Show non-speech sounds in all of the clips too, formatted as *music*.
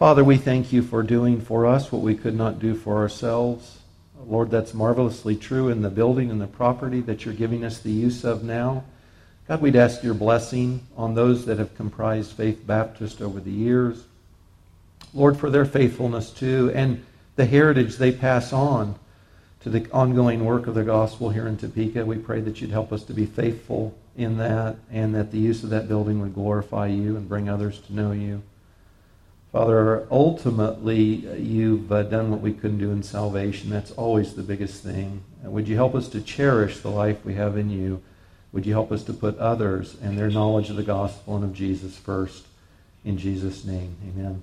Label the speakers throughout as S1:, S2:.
S1: Father, we thank you for doing for us what we could not do for ourselves. Lord, that's marvelously true in the building and the property that you're giving us the use of now. God, we'd ask your blessing on those that have comprised Faith Baptist over the years. Lord, for their faithfulness too, and the heritage they pass on to the ongoing work of the gospel here in Topeka. We pray that you'd help us to be faithful in that and that the use of that building would glorify you and bring others to know you. Father, ultimately, you've uh, done what we couldn't do in salvation. That's always the biggest thing. would you help us to cherish the life we have in you? Would you help us to put others and their knowledge of the gospel and of Jesus first? In Jesus' name, amen.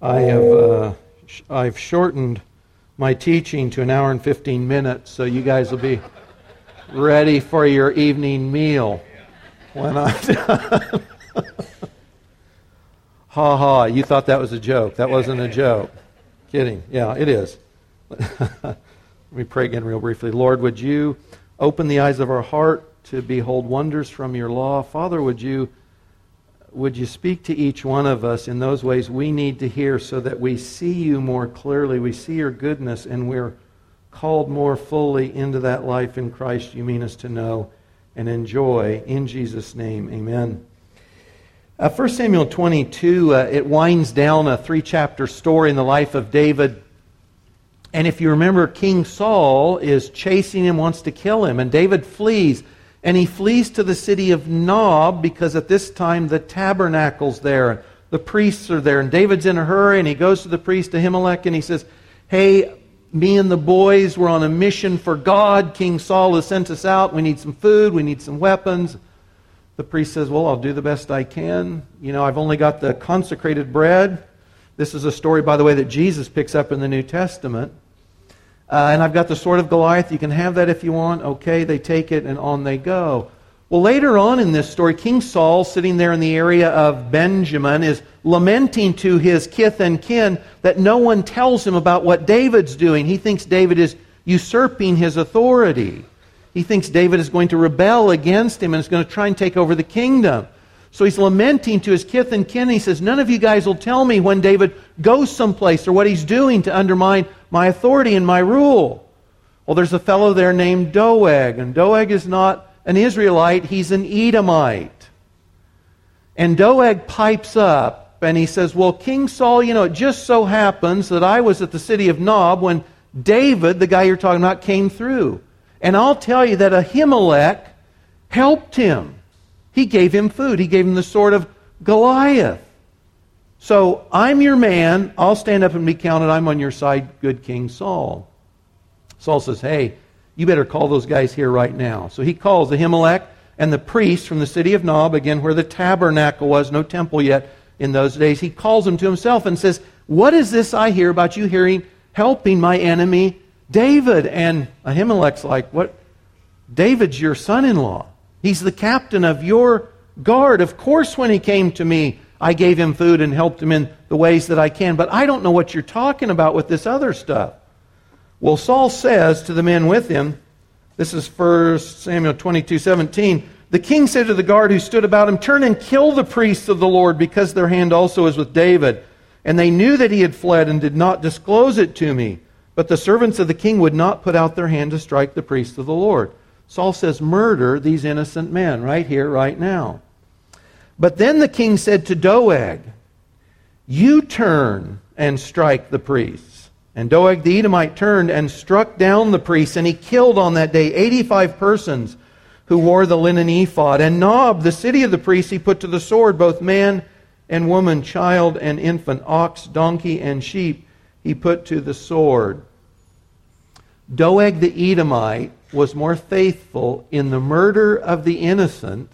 S1: I have uh, I've shortened my teaching to an hour and 15 minutes, so you guys will be ready for your evening meal when I'm done. ha ha, you thought that was a joke. That wasn't a joke. Kidding. Yeah, it is. *laughs* Let me pray again, real briefly. Lord, would you open the eyes of our heart to behold wonders from your law? Father, would you would you speak to each one of us in those ways we need to hear so that we see you more clearly, we see your goodness, and we're called more fully into that life in Christ you mean us to know and enjoy. In Jesus' name, amen. Uh, 1 Samuel 22, uh, it winds down a three chapter story in the life of David. And if you remember, King Saul is chasing him, wants to kill him, and David flees. And he flees to the city of Nob because at this time the tabernacle's there. And The priests are there. And David's in a hurry and he goes to the priest Ahimelech and he says, Hey, me and the boys were on a mission for God. King Saul has sent us out. We need some food. We need some weapons. The priest says, Well, I'll do the best I can. You know, I've only got the consecrated bread. This is a story, by the way, that Jesus picks up in the New Testament. Uh, and I've got the sword of Goliath. You can have that if you want. Okay, they take it and on they go. Well, later on in this story, King Saul, sitting there in the area of Benjamin, is lamenting to his kith and kin that no one tells him about what David's doing. He thinks David is usurping his authority. He thinks David is going to rebel against him and is going to try and take over the kingdom. So he's lamenting to his kith and kin. He says, None of you guys will tell me when David goes someplace or what he's doing to undermine my authority and my rule. Well, there's a fellow there named Doeg, and Doeg is not an Israelite, he's an Edomite. And Doeg pipes up and he says, Well, King Saul, you know, it just so happens that I was at the city of Nob when David, the guy you're talking about, came through. And I'll tell you that Ahimelech helped him. He gave him food. He gave him the sword of Goliath. So I'm your man. I'll stand up and be counted. I'm on your side, good King Saul. Saul says, Hey, you better call those guys here right now. So he calls Ahimelech and the priests from the city of Nob, again, where the tabernacle was, no temple yet in those days. He calls them to himself and says, What is this I hear about you hearing, helping my enemy David? And Ahimelech's like, What? David's your son in law. He's the captain of your guard. Of course, when he came to me, I gave him food and helped him in the ways that I can. But I don't know what you're talking about with this other stuff. Well, Saul says to the men with him, this is 1 Samuel 22 17. The king said to the guard who stood about him, Turn and kill the priests of the Lord, because their hand also is with David. And they knew that he had fled and did not disclose it to me. But the servants of the king would not put out their hand to strike the priests of the Lord. Saul says, Murder these innocent men right here, right now. But then the king said to Doeg, You turn and strike the priests. And Doeg the Edomite turned and struck down the priests, and he killed on that day 85 persons who wore the linen ephod. And Nob, the city of the priests, he put to the sword, both man and woman, child and infant, ox, donkey, and sheep, he put to the sword. Doeg the Edomite was more faithful in the murder of the innocent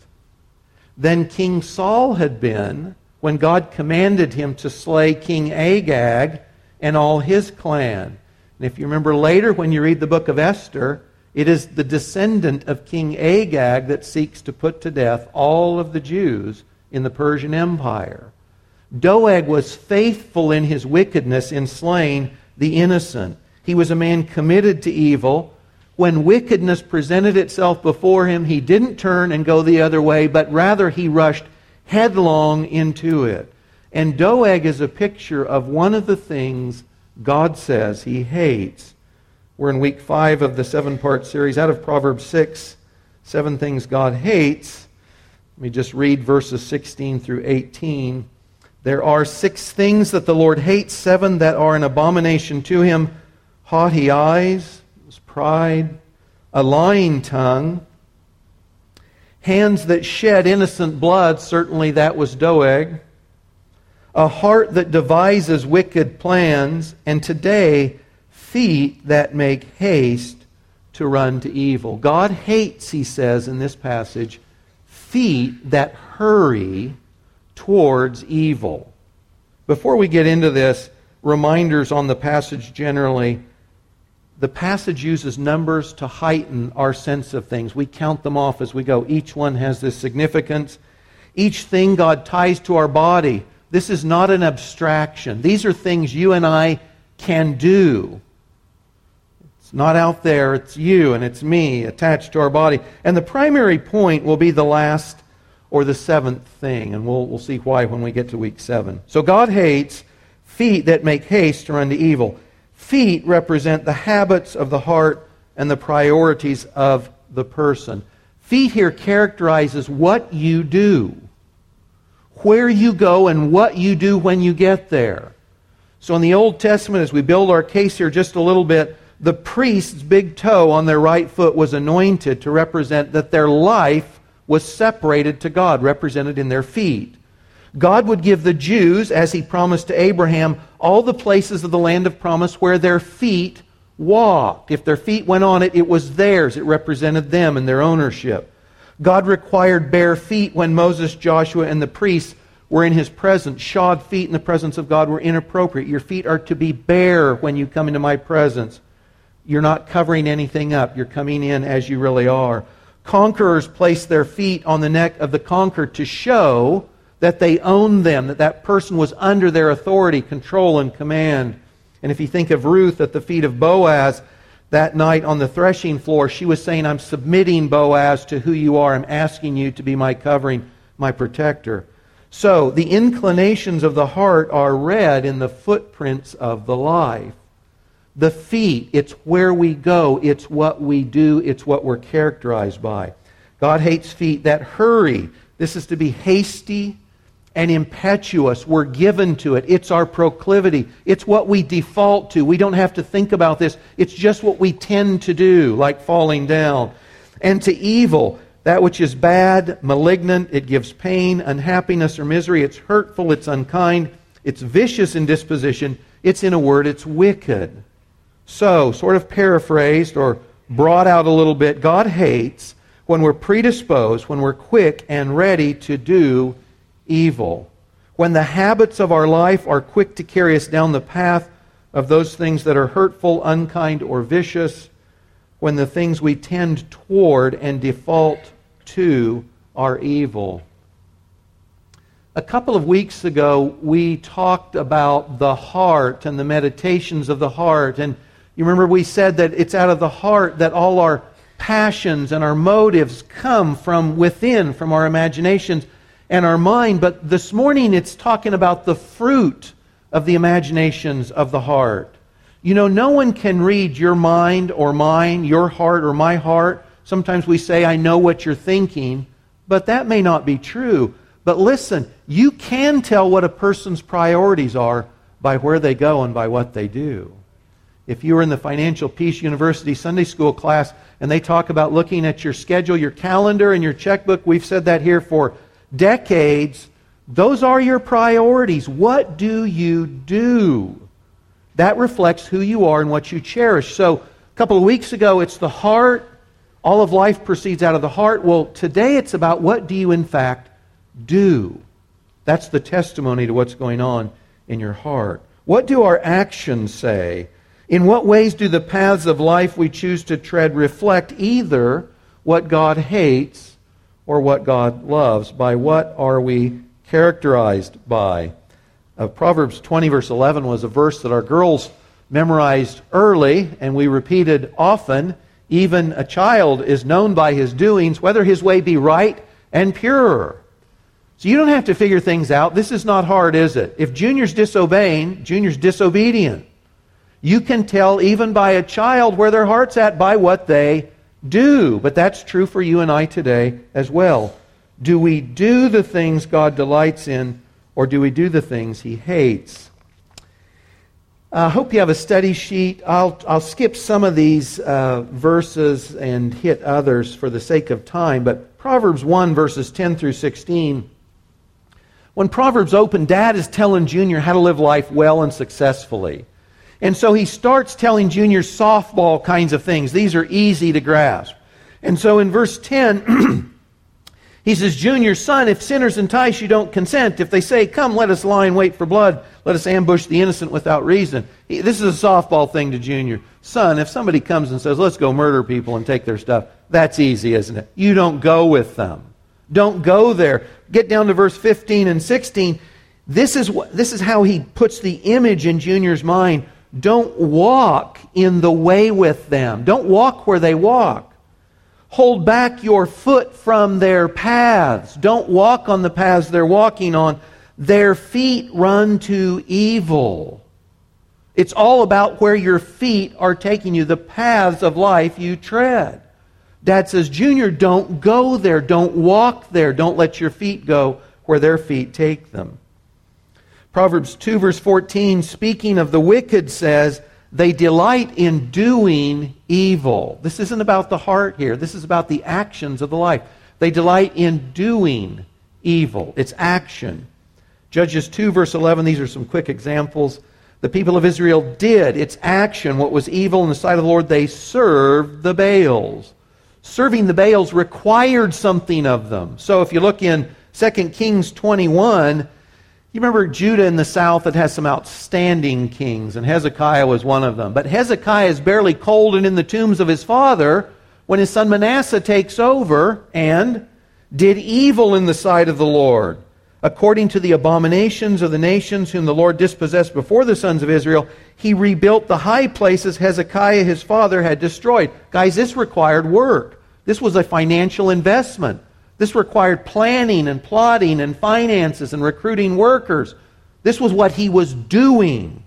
S1: than King Saul had been when God commanded him to slay King Agag and all his clan. And if you remember later when you read the book of Esther, it is the descendant of King Agag that seeks to put to death all of the Jews in the Persian Empire. Doeg was faithful in his wickedness in slaying the innocent. He was a man committed to evil. When wickedness presented itself before him, he didn't turn and go the other way, but rather he rushed headlong into it. And Doeg is a picture of one of the things God says he hates. We're in week five of the seven part series out of Proverbs 6, Seven Things God Hates. Let me just read verses 16 through 18. There are six things that the Lord hates, seven that are an abomination to him haughty eyes, pride, a lying tongue, hands that shed innocent blood, certainly that was Doeg, a heart that devises wicked plans, and today, feet that make haste to run to evil. God hates, he says in this passage, feet that hurry towards evil. Before we get into this, reminders on the passage generally. The passage uses numbers to heighten our sense of things. We count them off as we go. Each one has this significance. Each thing God ties to our body. This is not an abstraction. These are things you and I can do. It's not out there, it's you and it's me attached to our body. And the primary point will be the last or the seventh thing, and we'll, we'll see why when we get to week seven. So God hates feet that make haste to run to evil. Feet represent the habits of the heart and the priorities of the person. Feet here characterizes what you do, where you go, and what you do when you get there. So in the Old Testament, as we build our case here just a little bit, the priest's big toe on their right foot was anointed to represent that their life was separated to God, represented in their feet. God would give the Jews, as he promised to Abraham, all the places of the land of promise where their feet walked. If their feet went on it, it was theirs. It represented them and their ownership. God required bare feet when Moses, Joshua, and the priests were in his presence. Shod feet in the presence of God were inappropriate. Your feet are to be bare when you come into my presence. You're not covering anything up. You're coming in as you really are. Conquerors placed their feet on the neck of the conquered to show that they owned them, that that person was under their authority, control, and command. And if you think of Ruth at the feet of Boaz that night on the threshing floor, she was saying, I'm submitting, Boaz, to who you are. I'm asking you to be my covering, my protector. So the inclinations of the heart are read in the footprints of the life. The feet, it's where we go, it's what we do, it's what we're characterized by. God hates feet that hurry. This is to be hasty and impetuous. We're given to it. It's our proclivity. It's what we default to. We don't have to think about this. It's just what we tend to do, like falling down. And to evil, that which is bad, malignant, it gives pain, unhappiness, or misery. It's hurtful, it's unkind, it's vicious in disposition. It's, in a word, it's wicked. So, sort of paraphrased or brought out a little bit, God hates when we're predisposed, when we're quick and ready to do evil. When the habits of our life are quick to carry us down the path of those things that are hurtful, unkind, or vicious, when the things we tend toward and default to are evil. A couple of weeks ago, we talked about the heart and the meditations of the heart. And you remember we said that it's out of the heart that all our passions and our motives come from within, from our imaginations and our mind. But this morning it's talking about the fruit of the imaginations of the heart. You know, no one can read your mind or mine, your heart or my heart. Sometimes we say, I know what you're thinking, but that may not be true. But listen, you can tell what a person's priorities are by where they go and by what they do. If you were in the Financial Peace University Sunday School class and they talk about looking at your schedule, your calendar, and your checkbook, we've said that here for decades. Those are your priorities. What do you do? That reflects who you are and what you cherish. So, a couple of weeks ago, it's the heart. All of life proceeds out of the heart. Well, today it's about what do you, in fact, do? That's the testimony to what's going on in your heart. What do our actions say? In what ways do the paths of life we choose to tread reflect either what God hates or what God loves? By what are we characterized by? Uh, Proverbs 20, verse 11, was a verse that our girls memorized early and we repeated often, even a child is known by his doings, whether his way be right and pure. So you don't have to figure things out. This is not hard, is it? If Junior's disobeying, Junior's disobedient. You can tell even by a child where their heart's at by what they do. But that's true for you and I today as well. Do we do the things God delights in, or do we do the things He hates? I hope you have a study sheet. I'll, I'll skip some of these uh, verses and hit others for the sake of time. But Proverbs 1, verses 10 through 16. When Proverbs open, Dad is telling Junior how to live life well and successfully. And so he starts telling Junior softball kinds of things. These are easy to grasp. And so in verse 10, *clears throat* He says, Junior, son, if sinners entice you, don't consent. If they say, Come, let us lie and wait for blood, let us ambush the innocent without reason. This is a softball thing to Junior. Son, if somebody comes and says, Let's go murder people and take their stuff, that's easy, isn't it? You don't go with them. Don't go there. Get down to verse 15 and 16. This is, what, this is how he puts the image in Junior's mind. Don't walk in the way with them. Don't walk where they walk. Hold back your foot from their paths. Don't walk on the paths they're walking on. Their feet run to evil. It's all about where your feet are taking you, the paths of life you tread. Dad says, Junior, don't go there. Don't walk there. Don't let your feet go where their feet take them. Proverbs 2, verse 14, speaking of the wicked, says, they delight in doing evil. This isn't about the heart here. This is about the actions of the life. They delight in doing evil. It's action. Judges 2, verse 11, these are some quick examples. The people of Israel did, it's action, what was evil in the sight of the Lord. They served the Baals. Serving the Baals required something of them. So if you look in 2 Kings 21, you remember Judah in the south that has some outstanding kings, and Hezekiah was one of them. But Hezekiah is barely cold and in the tombs of his father when his son Manasseh takes over and did evil in the sight of the Lord. According to the abominations of the nations whom the Lord dispossessed before the sons of Israel, he rebuilt the high places Hezekiah his father had destroyed. Guys, this required work. This was a financial investment. This required planning and plotting and finances and recruiting workers. This was what he was doing.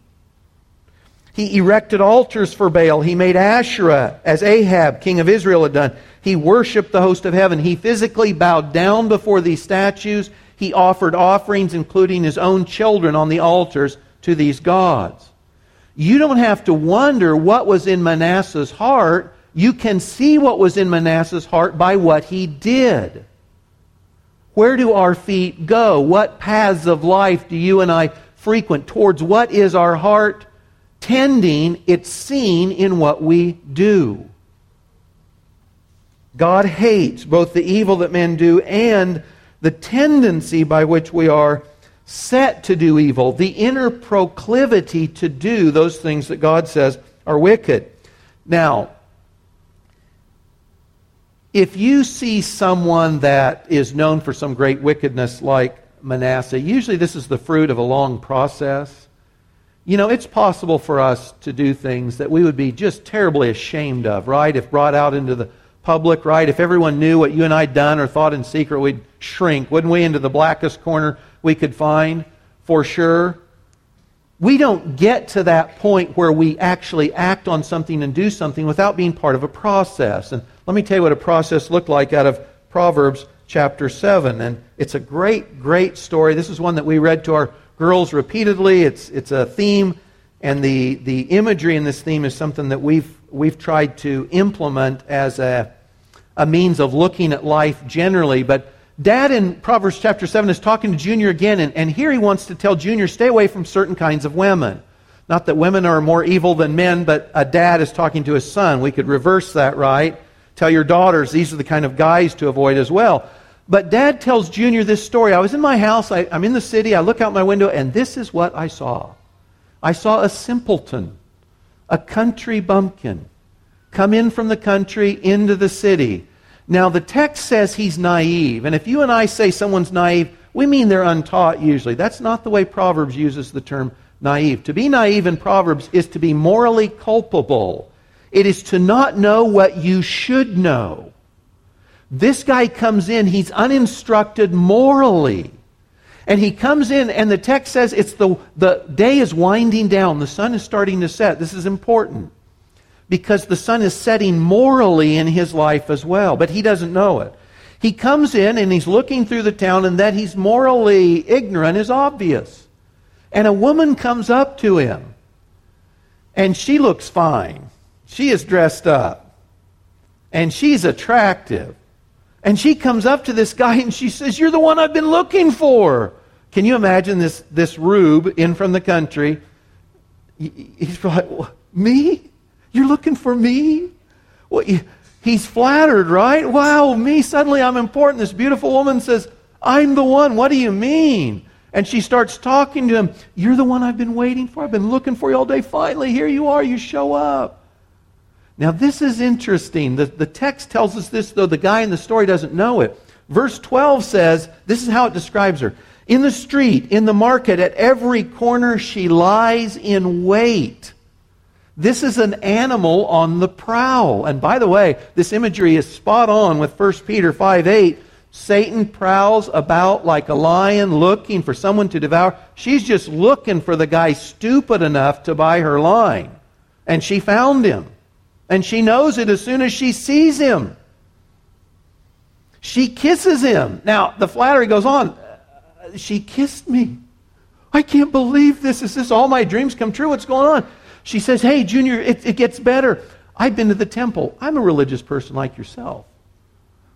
S1: He erected altars for Baal. He made Asherah, as Ahab, king of Israel, had done. He worshiped the host of heaven. He physically bowed down before these statues. He offered offerings, including his own children, on the altars to these gods. You don't have to wonder what was in Manasseh's heart. You can see what was in Manasseh's heart by what he did. Where do our feet go? What paths of life do you and I frequent? Towards what is our heart tending? It's seen in what we do. God hates both the evil that men do and the tendency by which we are set to do evil, the inner proclivity to do those things that God says are wicked. Now, if you see someone that is known for some great wickedness like Manasseh, usually this is the fruit of a long process. You know, it's possible for us to do things that we would be just terribly ashamed of, right? If brought out into the public, right? If everyone knew what you and I'd done or thought in secret, we'd shrink, wouldn't we, into the blackest corner we could find, for sure? We don't get to that point where we actually act on something and do something without being part of a process. And let me tell you what a process looked like out of Proverbs chapter 7. And it's a great, great story. This is one that we read to our girls repeatedly. It's, it's a theme, and the, the imagery in this theme is something that we've, we've tried to implement as a, a means of looking at life generally. But Dad in Proverbs chapter 7 is talking to Junior again, and, and here he wants to tell Junior, stay away from certain kinds of women. Not that women are more evil than men, but a dad is talking to his son. We could reverse that, right? Tell your daughters these are the kind of guys to avoid as well. But dad tells Junior this story. I was in my house, I, am in the city, I look out my window, and this is what I saw. I saw a simpleton, a country bumpkin, come in from the country into the city. Now, the text says he's naive. And if you and I say someone's naive, we mean they're untaught usually. That's not the way Proverbs uses the term naive. To be naive in Proverbs is to be morally culpable. It is to not know what you should know. This guy comes in, he's uninstructed morally. And he comes in, and the text says it's the, the day is winding down. The sun is starting to set. This is important because the sun is setting morally in his life as well, but he doesn't know it. He comes in and he's looking through the town, and that he's morally ignorant is obvious. And a woman comes up to him, and she looks fine. She is dressed up, and she's attractive. And she comes up to this guy and she says, You're the one I've been looking for. Can you imagine this, this rube in from the country? He's like, Me? You're looking for me? Well, he's flattered, right? Wow, me, suddenly I'm important. This beautiful woman says, I'm the one. What do you mean? And she starts talking to him. You're the one I've been waiting for. I've been looking for you all day. Finally, here you are. You show up. Now, this is interesting. The, the text tells us this, though the guy in the story doesn't know it. Verse 12 says, this is how it describes her. In the street, in the market, at every corner, she lies in wait. This is an animal on the prowl. And by the way, this imagery is spot on with 1 Peter 5 8. Satan prowls about like a lion looking for someone to devour. She's just looking for the guy stupid enough to buy her line. And she found him. And she knows it as soon as she sees him. She kisses him. Now, the flattery goes on. She kissed me. I can't believe this. Is this all my dreams come true? What's going on? She says, Hey, Junior, it, it gets better. I've been to the temple. I'm a religious person like yourself.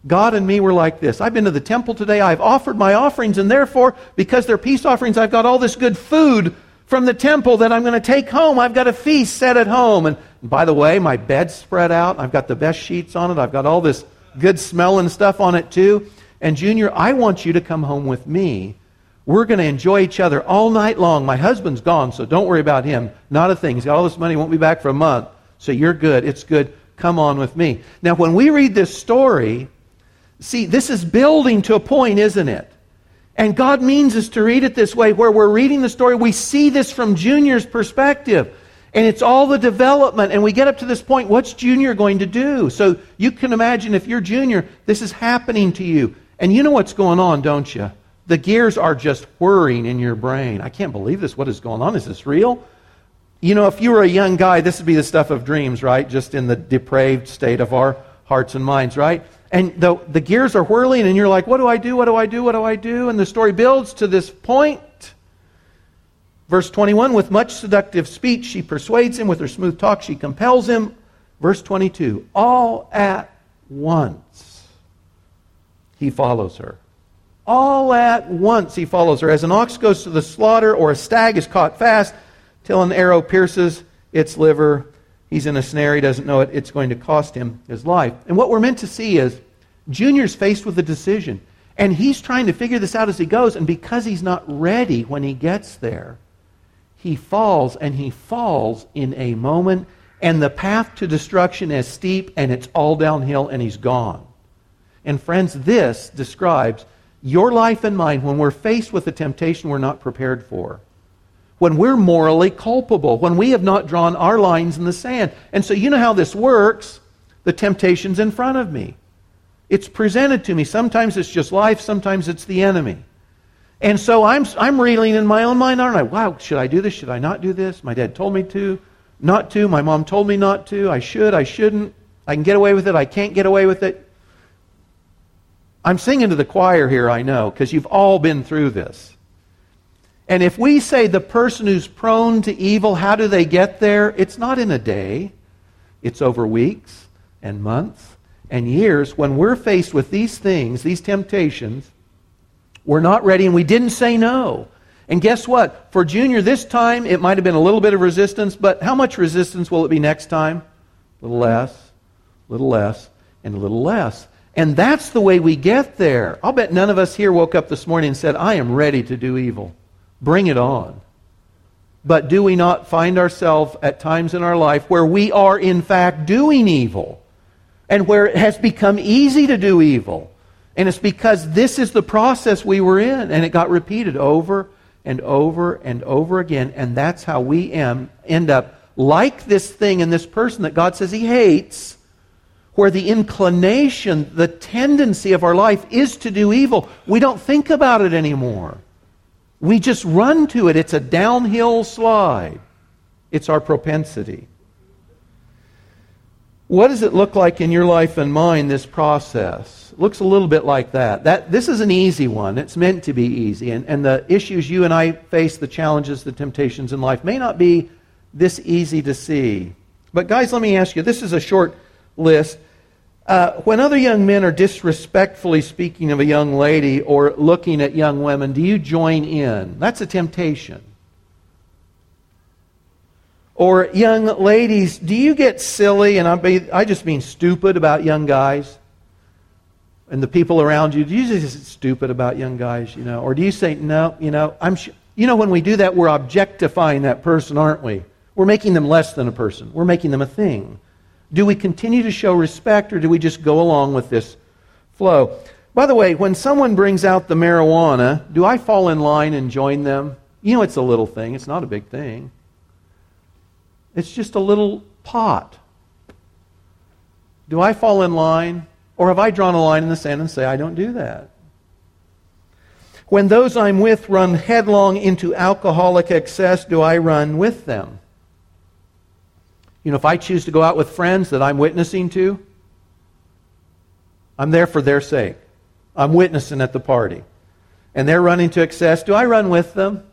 S1: God and me were like this. I've been to the temple today. I've offered my offerings, and therefore, because they're peace offerings, I've got all this good food from the temple that I'm going to take home. I've got a feast set at home. And by the way, my bed's spread out. I've got the best sheets on it. I've got all this good smelling stuff on it, too. And, Junior, I want you to come home with me. We're going to enjoy each other all night long. My husband's gone, so don't worry about him. Not a thing. He's got all this money, won't be back for a month. So you're good. It's good. Come on with me. Now, when we read this story, see, this is building to a point, isn't it? And God means us to read it this way, where we're reading the story, we see this from Junior's perspective. And it's all the development. And we get up to this point, what's Junior going to do? So you can imagine if you're Junior, this is happening to you. And you know what's going on, don't you? The gears are just whirring in your brain. I can't believe this. What is going on? Is this real? You know, if you were a young guy, this would be the stuff of dreams, right? Just in the depraved state of our hearts and minds, right? And the, the gears are whirling, and you're like, what do I do? What do I do? What do I do? And the story builds to this point. Verse 21 With much seductive speech, she persuades him. With her smooth talk, she compels him. Verse 22 All at once, he follows her. All at once, he follows her. As an ox goes to the slaughter or a stag is caught fast till an arrow pierces its liver He's in a snare. He doesn't know it. It's going to cost him his life. And what we're meant to see is Junior's faced with a decision. And he's trying to figure this out as he goes. And because he's not ready when he gets there, he falls and he falls in a moment. And the path to destruction is steep and it's all downhill and he's gone. And friends, this describes your life and mine when we're faced with a temptation we're not prepared for when we're morally culpable, when we have not drawn our lines in the sand. And so you know how this works. The temptation's in front of me. It's presented to me. Sometimes it's just life, sometimes it's the enemy. And so I'm, I'm reeling in my own mind, aren't I? Wow, should I do this? Should I not do this? My dad told me to, not to. My mom told me not to. I should, I shouldn't. I can get away with it, I can't get away with it. I'm singing to the choir here, I know, because you've all been through this. And if we say the person who's prone to evil, how do they get there? It's not in a day, it's over weeks and months and years. When we're faced with these things, these temptations, we're not ready and we didn't say no. And guess what? For Junior, this time it might have been a little bit of resistance, but how much resistance will it be next time? A little less, a little less, and a little less. And that's the way we get there. I'll bet none of us here woke up this morning and said, I am ready to do evil. Bring it on. But do we not find ourselves at times in our life where we are, in fact, doing evil? And where it has become easy to do evil? And it's because this is the process we were in, and it got repeated over and over and over again. And that's how we am, end up like this thing and this person that God says He hates, where the inclination, the tendency of our life is to do evil. We don't think about it anymore. We just run to it. It's a downhill slide, it's our propensity. What does it look like in your life and mine, this process? It looks a little bit like that. that. This is an easy one. It's meant to be easy. And, and the issues you and I face, the challenges, the temptations in life, may not be this easy to see. But, guys, let me ask you this is a short list. Uh, when other young men are disrespectfully speaking of a young lady or looking at young women, do you join in? That's a temptation. Or young ladies, do you get silly, and I, I just mean stupid about young guys? And the people around you, do you just stupid about young guys, you know? Or do you say, no, you know, I'm sh-. You know, when we do that, we're objectifying that person, aren't we? We're making them less than a person. We're making them a thing. Do we continue to show respect, or do we just go along with this flow? By the way, when someone brings out the marijuana, do I fall in line and join them? You know, it's a little thing, it's not a big thing. It's just a little pot. Do I fall in line? Or have I drawn a line in the sand and say, I don't do that? When those I'm with run headlong into alcoholic excess, do I run with them? You know, if I choose to go out with friends that I'm witnessing to, I'm there for their sake. I'm witnessing at the party. And they're running to excess. Do I run with them?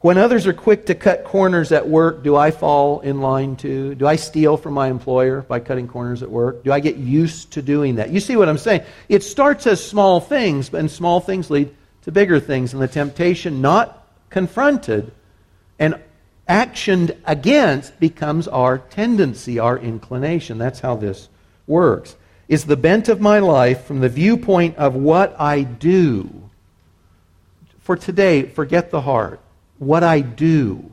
S1: When others are quick to cut corners at work, do I fall in line too? Do I steal from my employer by cutting corners at work? Do I get used to doing that? You see what I'm saying? It starts as small things, and small things lead to bigger things. And the temptation not confronted and actioned against becomes our tendency, our inclination. That's how this works. Is the bent of my life from the viewpoint of what I do? For today, forget the heart what I do.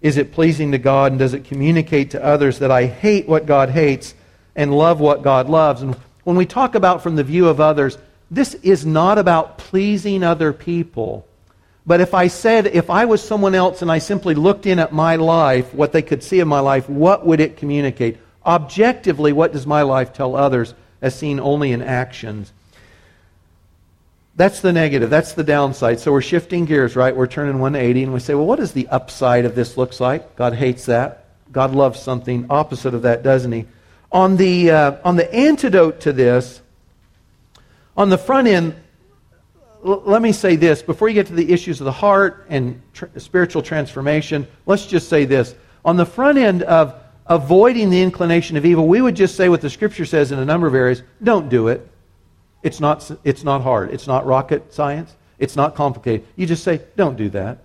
S1: Is it pleasing to God and does it communicate to others that I hate what God hates and love what God loves? And when we talk about from the view of others, this is not about pleasing other people. But if I said, if I was someone else and I simply looked in at my life, what they could see in my life, what would it communicate? Objectively, what does my life tell others as seen only in actions? That's the negative. That's the downside. So we're shifting gears, right? We're turning 180 and we say, well, what does the upside of this looks like? God hates that. God loves something opposite of that, doesn't he? On the, uh, on the antidote to this, on the front end, l- let me say this. Before you get to the issues of the heart and tr- spiritual transformation, let's just say this. On the front end of avoiding the inclination of evil, we would just say what the Scripture says in a number of areas don't do it. It's not, it's not hard. It's not rocket science. It's not complicated. You just say, don't do that.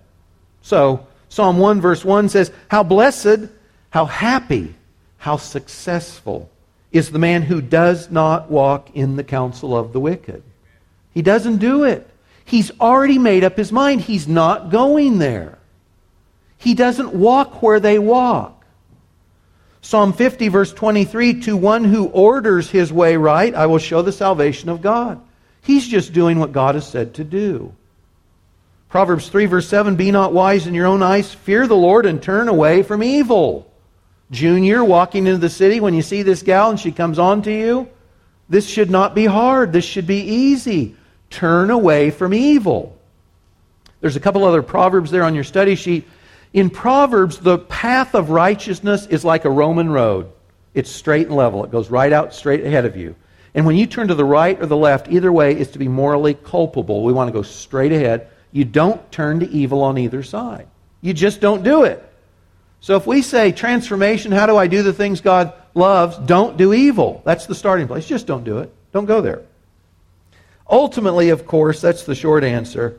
S1: So, Psalm 1, verse 1 says, How blessed, how happy, how successful is the man who does not walk in the counsel of the wicked. He doesn't do it. He's already made up his mind. He's not going there. He doesn't walk where they walk. Psalm 50, verse 23 To one who orders his way right, I will show the salvation of God. He's just doing what God has said to do. Proverbs 3, verse 7 Be not wise in your own eyes, fear the Lord, and turn away from evil. Junior, walking into the city, when you see this gal and she comes on to you, this should not be hard. This should be easy. Turn away from evil. There's a couple other proverbs there on your study sheet. In Proverbs, the path of righteousness is like a Roman road. It's straight and level. It goes right out straight ahead of you. And when you turn to the right or the left, either way is to be morally culpable. We want to go straight ahead. You don't turn to evil on either side. You just don't do it. So if we say transformation, how do I do the things God loves? Don't do evil. That's the starting place. Just don't do it. Don't go there. Ultimately, of course, that's the short answer.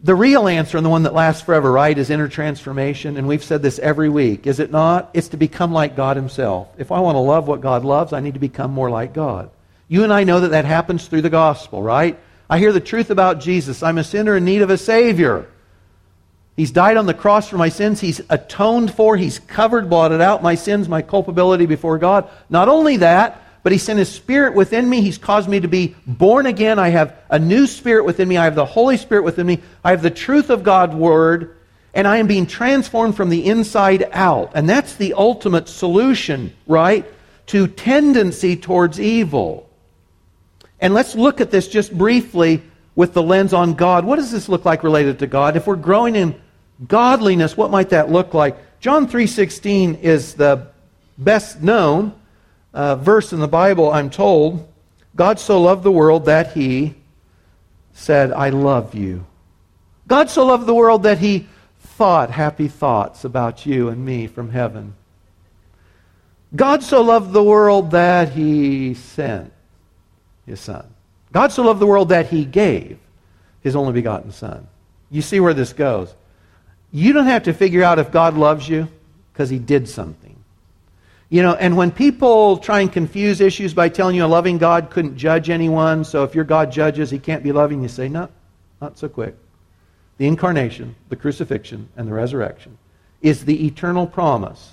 S1: The real answer, and the one that lasts forever, right, is inner transformation. And we've said this every week, is it not? It's to become like God Himself. If I want to love what God loves, I need to become more like God. You and I know that that happens through the gospel, right? I hear the truth about Jesus. I'm a sinner in need of a Savior. He's died on the cross for my sins. He's atoned for. He's covered, blotted out my sins, my culpability before God. Not only that, but He sent His Spirit within me. He's caused me to be born again. I have a new Spirit within me. I have the Holy Spirit within me. I have the truth of God's Word, and I am being transformed from the inside out. And that's the ultimate solution, right? To tendency towards evil. And let's look at this just briefly with the lens on God. What does this look like related to God? If we're growing in godliness, what might that look like? John 3:16 is the best known uh, verse in the Bible, I'm told. God so loved the world that he said, I love you. God so loved the world that he thought happy thoughts about you and me from heaven. God so loved the world that he sent his son. God so loved the world that he gave his only begotten son. You see where this goes. You don't have to figure out if God loves you because he did something. You know, and when people try and confuse issues by telling you a loving God couldn't judge anyone, so if your God judges, he can't be loving, you say, no, not so quick. The incarnation, the crucifixion, and the resurrection is the eternal promise,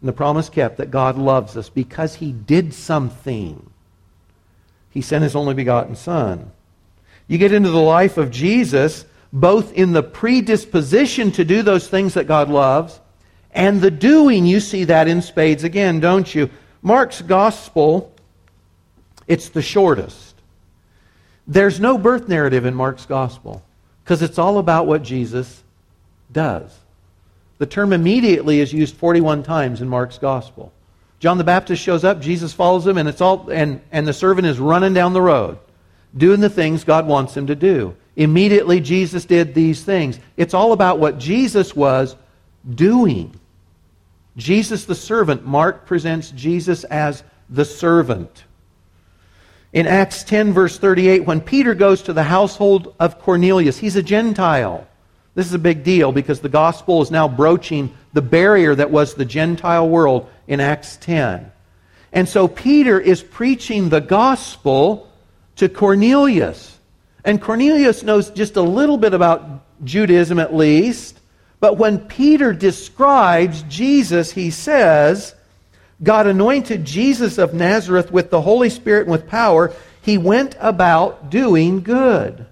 S1: and the promise kept that God loves us because he did something. He sent his only begotten Son. You get into the life of Jesus, both in the predisposition to do those things that God loves and the doing, you see that in spades again, don't you? Mark's gospel, it's the shortest. There's no birth narrative in Mark's gospel because it's all about what Jesus does. The term immediately is used 41 times in Mark's gospel. John the Baptist shows up, Jesus follows him, and it's all and, and the servant is running down the road, doing the things God wants him to do. Immediately Jesus did these things. It's all about what Jesus was doing. Jesus the servant, Mark presents Jesus as the servant. In Acts 10, verse 38, when Peter goes to the household of Cornelius, he's a Gentile. This is a big deal because the gospel is now broaching the barrier that was the Gentile world in Acts 10. And so Peter is preaching the gospel to Cornelius. And Cornelius knows just a little bit about Judaism at least. But when Peter describes Jesus, he says, God anointed Jesus of Nazareth with the Holy Spirit and with power. He went about doing good.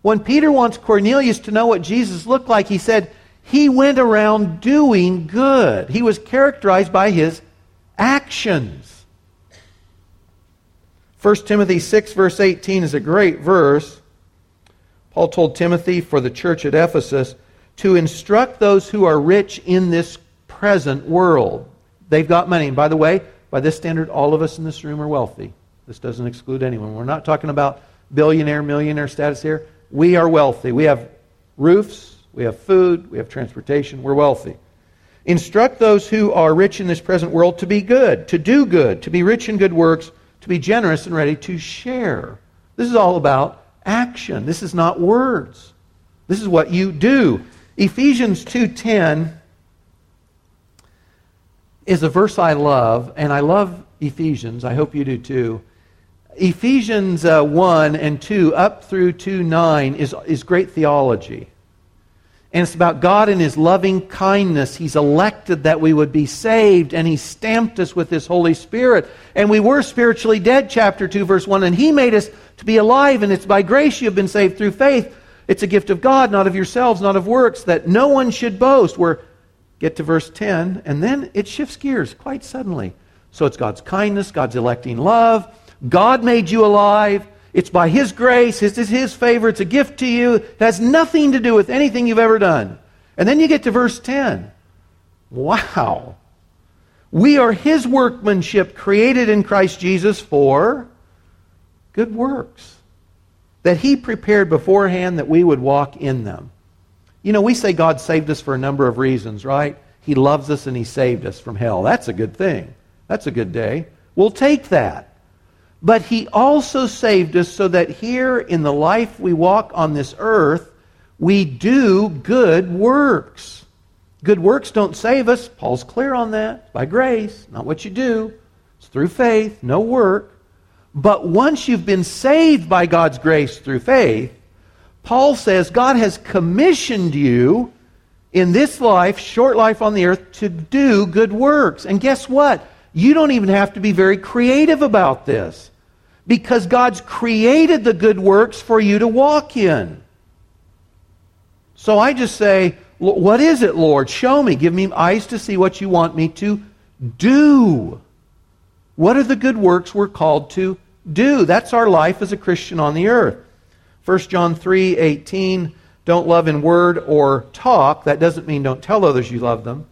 S1: When Peter wants Cornelius to know what Jesus looked like, he said, he went around doing good. He was characterized by his actions. 1 Timothy 6, verse 18 is a great verse. Paul told Timothy for the church at Ephesus, to instruct those who are rich in this present world. They've got money. And by the way, by this standard, all of us in this room are wealthy. This doesn't exclude anyone. We're not talking about billionaire, millionaire status here. We are wealthy. We have roofs, we have food, we have transportation, we're wealthy. Instruct those who are rich in this present world to be good, to do good, to be rich in good works, to be generous and ready to share. This is all about action. This is not words. This is what you do. Ephesians 2:10 is a verse I love, and I love Ephesians. I hope you do too. Ephesians uh, 1 and 2 up through 2 9 is, is great theology. And it's about God and His loving kindness. He's elected that we would be saved, and He stamped us with His Holy Spirit. And we were spiritually dead, chapter 2, verse 1, and He made us to be alive, and it's by grace you have been saved through faith. It's a gift of God, not of yourselves, not of works, that no one should boast. We're get to verse 10, and then it shifts gears quite suddenly. So it's God's kindness, God's electing love. God made you alive. It's by His grace, His, His favor. It's a gift to you. It has nothing to do with anything you've ever done. And then you get to verse 10. Wow. We are His workmanship created in Christ Jesus for good works that He prepared beforehand that we would walk in them. You know, we say God saved us for a number of reasons, right? He loves us and He saved us from hell. That's a good thing. That's a good day. We'll take that. But He also saved us so that here in the life we walk on this earth, we do good works. Good works don't save us. Paul's clear on that. by grace, not what you do. It's through faith, no work. But once you've been saved by God's grace through faith, Paul says God has commissioned you in this life, short life on the earth, to do good works. And guess what? You don't even have to be very creative about this because God's created the good works for you to walk in. So I just say, What is it, Lord? Show me. Give me eyes to see what you want me to do. What are the good works we're called to do? That's our life as a Christian on the earth. 1 John 3 18, don't love in word or talk. That doesn't mean don't tell others you love them.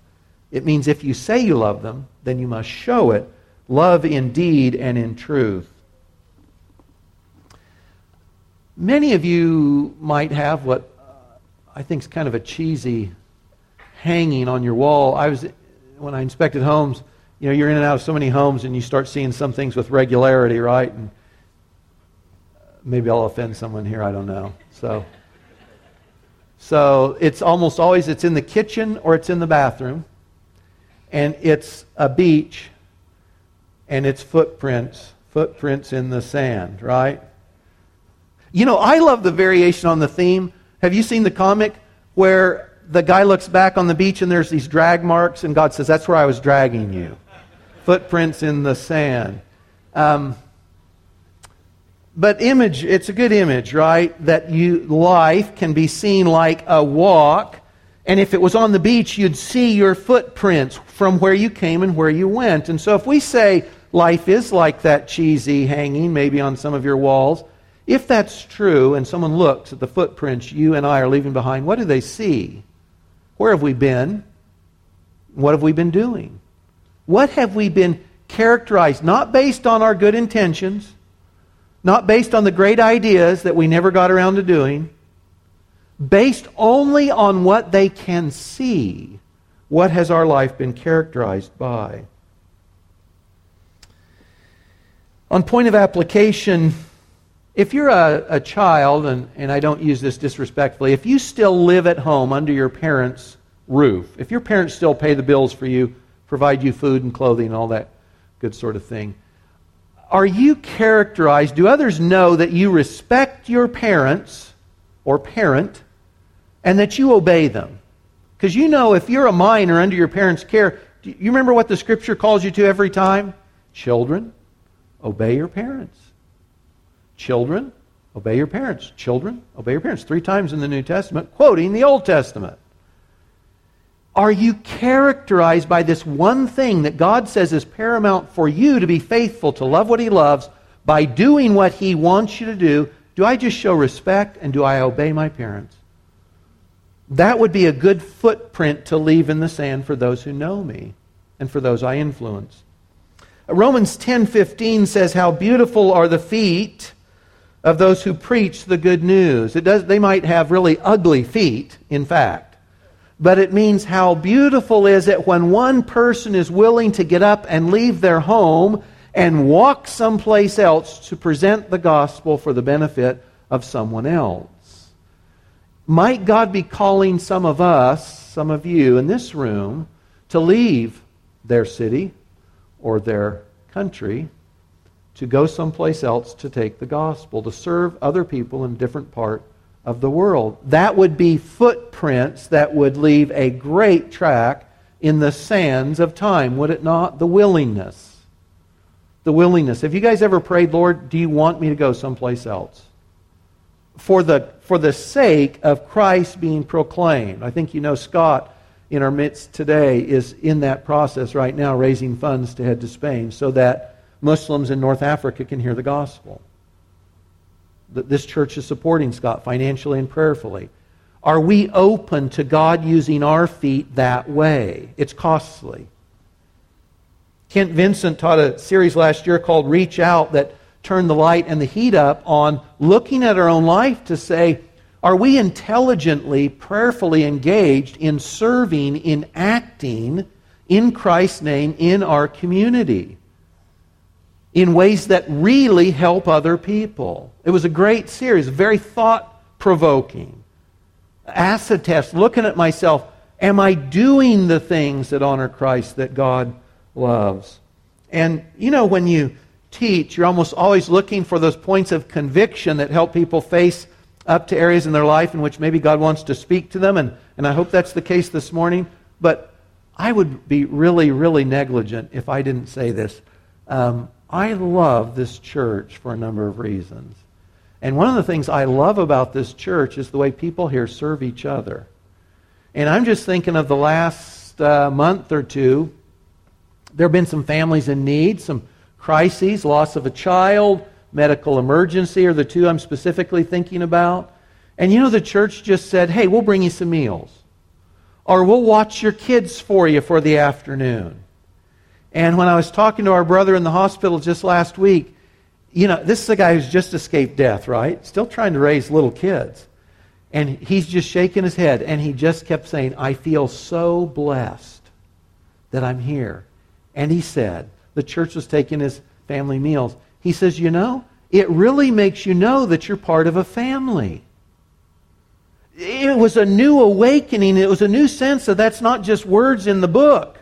S1: It means if you say you love them, then you must show it. Love in deed and in truth. Many of you might have what uh, I think is kind of a cheesy hanging on your wall. I was when I inspected homes, you know, you're in and out of so many homes and you start seeing some things with regularity, right? And maybe I'll offend someone here, I don't know. So so it's almost always it's in the kitchen or it's in the bathroom and it's a beach and it's footprints, footprints in the sand, right? You know, I love the variation on the theme. Have you seen the comic where the guy looks back on the beach and there's these drag marks and God says, That's where I was dragging you? Footprints in the sand. Um, but image, it's a good image, right? That you life can be seen like a walk and if it was on the beach, you'd see your footprints from where you came and where you went. And so if we say life is like that cheesy hanging, maybe on some of your walls, if that's true and someone looks at the footprints you and I are leaving behind, what do they see? Where have we been? What have we been doing? What have we been characterized, not based on our good intentions, not based on the great ideas that we never got around to doing, based only on what they can see, what has our life been characterized by? On point of application, if you're a, a child, and, and I don't use this disrespectfully, if you still live at home under your parents' roof, if your parents still pay the bills for you, provide you food and clothing and all that good sort of thing, are you characterized, do others know that you respect your parents or parent and that you obey them. Because you know, if you're a minor under your parents' care, do you remember what the scripture calls you to every time? Children, obey your parents. Children, obey your parents. Children, obey your parents. Three times in the New Testament, quoting the Old Testament. Are you characterized by this one thing that God says is paramount for you to be faithful, to love what He loves, by doing what He wants you to do? Do I just show respect and do I obey my parents? That would be a good footprint to leave in the sand for those who know me and for those I influence. Romans 10:15 says how beautiful are the feet of those who preach the good news. It does they might have really ugly feet, in fact. But it means how beautiful is it when one person is willing to get up and leave their home and walk someplace else to present the gospel for the benefit of someone else. Might God be calling some of us, some of you in this room, to leave their city or their country to go someplace else to take the gospel, to serve other people in a different part of the world? That would be footprints that would leave a great track in the sands of time, would it not? The willingness. The willingness. Have you guys ever prayed, Lord, do you want me to go someplace else? for the, for the sake of Christ being proclaimed. I think you know Scott in our midst today is in that process right now, raising funds to head to Spain so that Muslims in North Africa can hear the gospel. That this church is supporting Scott financially and prayerfully. Are we open to God using our feet that way? It's costly. Kent Vincent taught a series last year called Reach Out that turned the light and the heat up on looking at our own life to say, are we intelligently, prayerfully engaged in serving, in acting in Christ's name in our community in ways that really help other people? It was a great series, very thought provoking. Acid test, looking at myself, am I doing the things that honor Christ that God loves? And you know, when you teach, you're almost always looking for those points of conviction that help people face up to areas in their life in which maybe God wants to speak to them. And, and I hope that's the case this morning. But I would be really, really negligent if I didn't say this. Um, I love this church for a number of reasons. And one of the things I love about this church is the way people here serve each other. And I'm just thinking of the last uh, month or two. There have been some families in need, some crises, loss of a child, medical emergency are the two I'm specifically thinking about. And you know, the church just said, hey, we'll bring you some meals. Or we'll watch your kids for you for the afternoon. And when I was talking to our brother in the hospital just last week, you know, this is a guy who's just escaped death, right? Still trying to raise little kids. And he's just shaking his head, and he just kept saying, I feel so blessed that I'm here. And he said, the church was taking his family meals. He says, You know, it really makes you know that you're part of a family. It was a new awakening. It was a new sense that that's not just words in the book.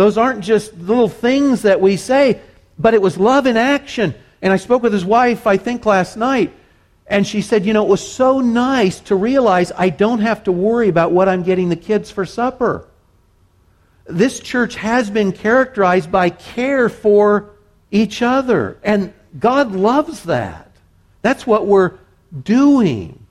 S1: Those aren't just little things that we say, but it was love in action. And I spoke with his wife, I think, last night. And she said, You know, it was so nice to realize I don't have to worry about what I'm getting the kids for supper. This church has been characterized by care for each other. And God loves that. That's what we're doing.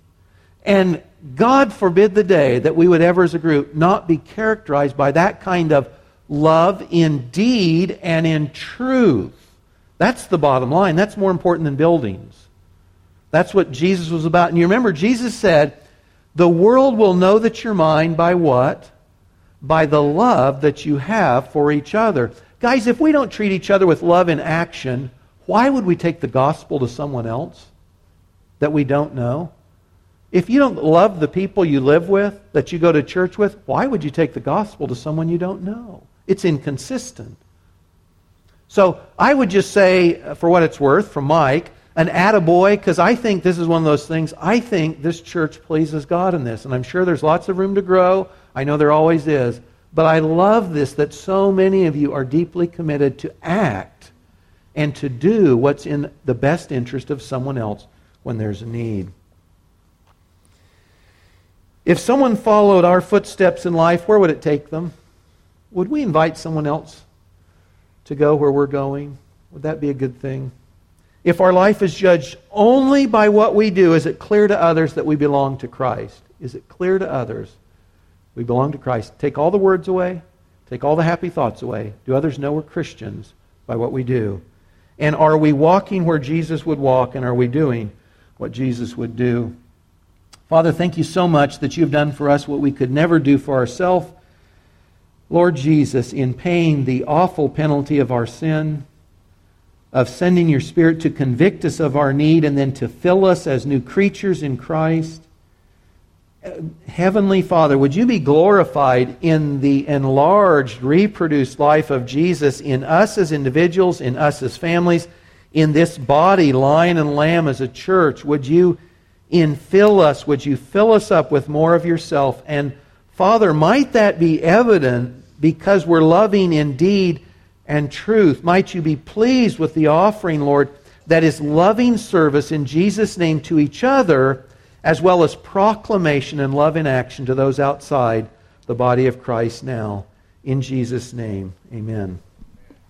S1: And God forbid the day that we would ever, as a group, not be characterized by that kind of love in deed and in truth. That's the bottom line. That's more important than buildings. That's what Jesus was about. And you remember, Jesus said, The world will know that you're mine by what? By the love that you have for each other. Guys, if we don't treat each other with love in action, why would we take the gospel to someone else that we don't know? If you don't love the people you live with, that you go to church with, why would you take the gospel to someone you don't know? It's inconsistent. So I would just say, uh, for what it's worth, from Mike, an attaboy, because I think this is one of those things. I think this church pleases God in this. And I'm sure there's lots of room to grow. I know there always is. But I love this that so many of you are deeply committed to act and to do what's in the best interest of someone else when there's a need. If someone followed our footsteps in life, where would it take them? Would we invite someone else to go where we're going? Would that be a good thing? If our life is judged only by what we do, is it clear to others that we belong to Christ? Is it clear to others we belong to Christ? Take all the words away, take all the happy thoughts away. Do others know we're Christians by what we do? And are we walking where Jesus would walk, and are we doing what Jesus would do? Father, thank you so much that you've done for us what we could never do for ourselves. Lord Jesus, in paying the awful penalty of our sin, of sending your Spirit to convict us of our need and then to fill us as new creatures in Christ. Uh, Heavenly Father, would you be glorified in the enlarged, reproduced life of Jesus in us as individuals, in us as families, in this body, lion and lamb as a church? Would you infill us? Would you fill us up with more of yourself? And Father, might that be evident because we're loving in deed and truth. Might you be pleased with the offering, Lord, that is loving service in Jesus' name to each other, as well as proclamation and love in action to those outside the body of Christ now. In Jesus' name, amen.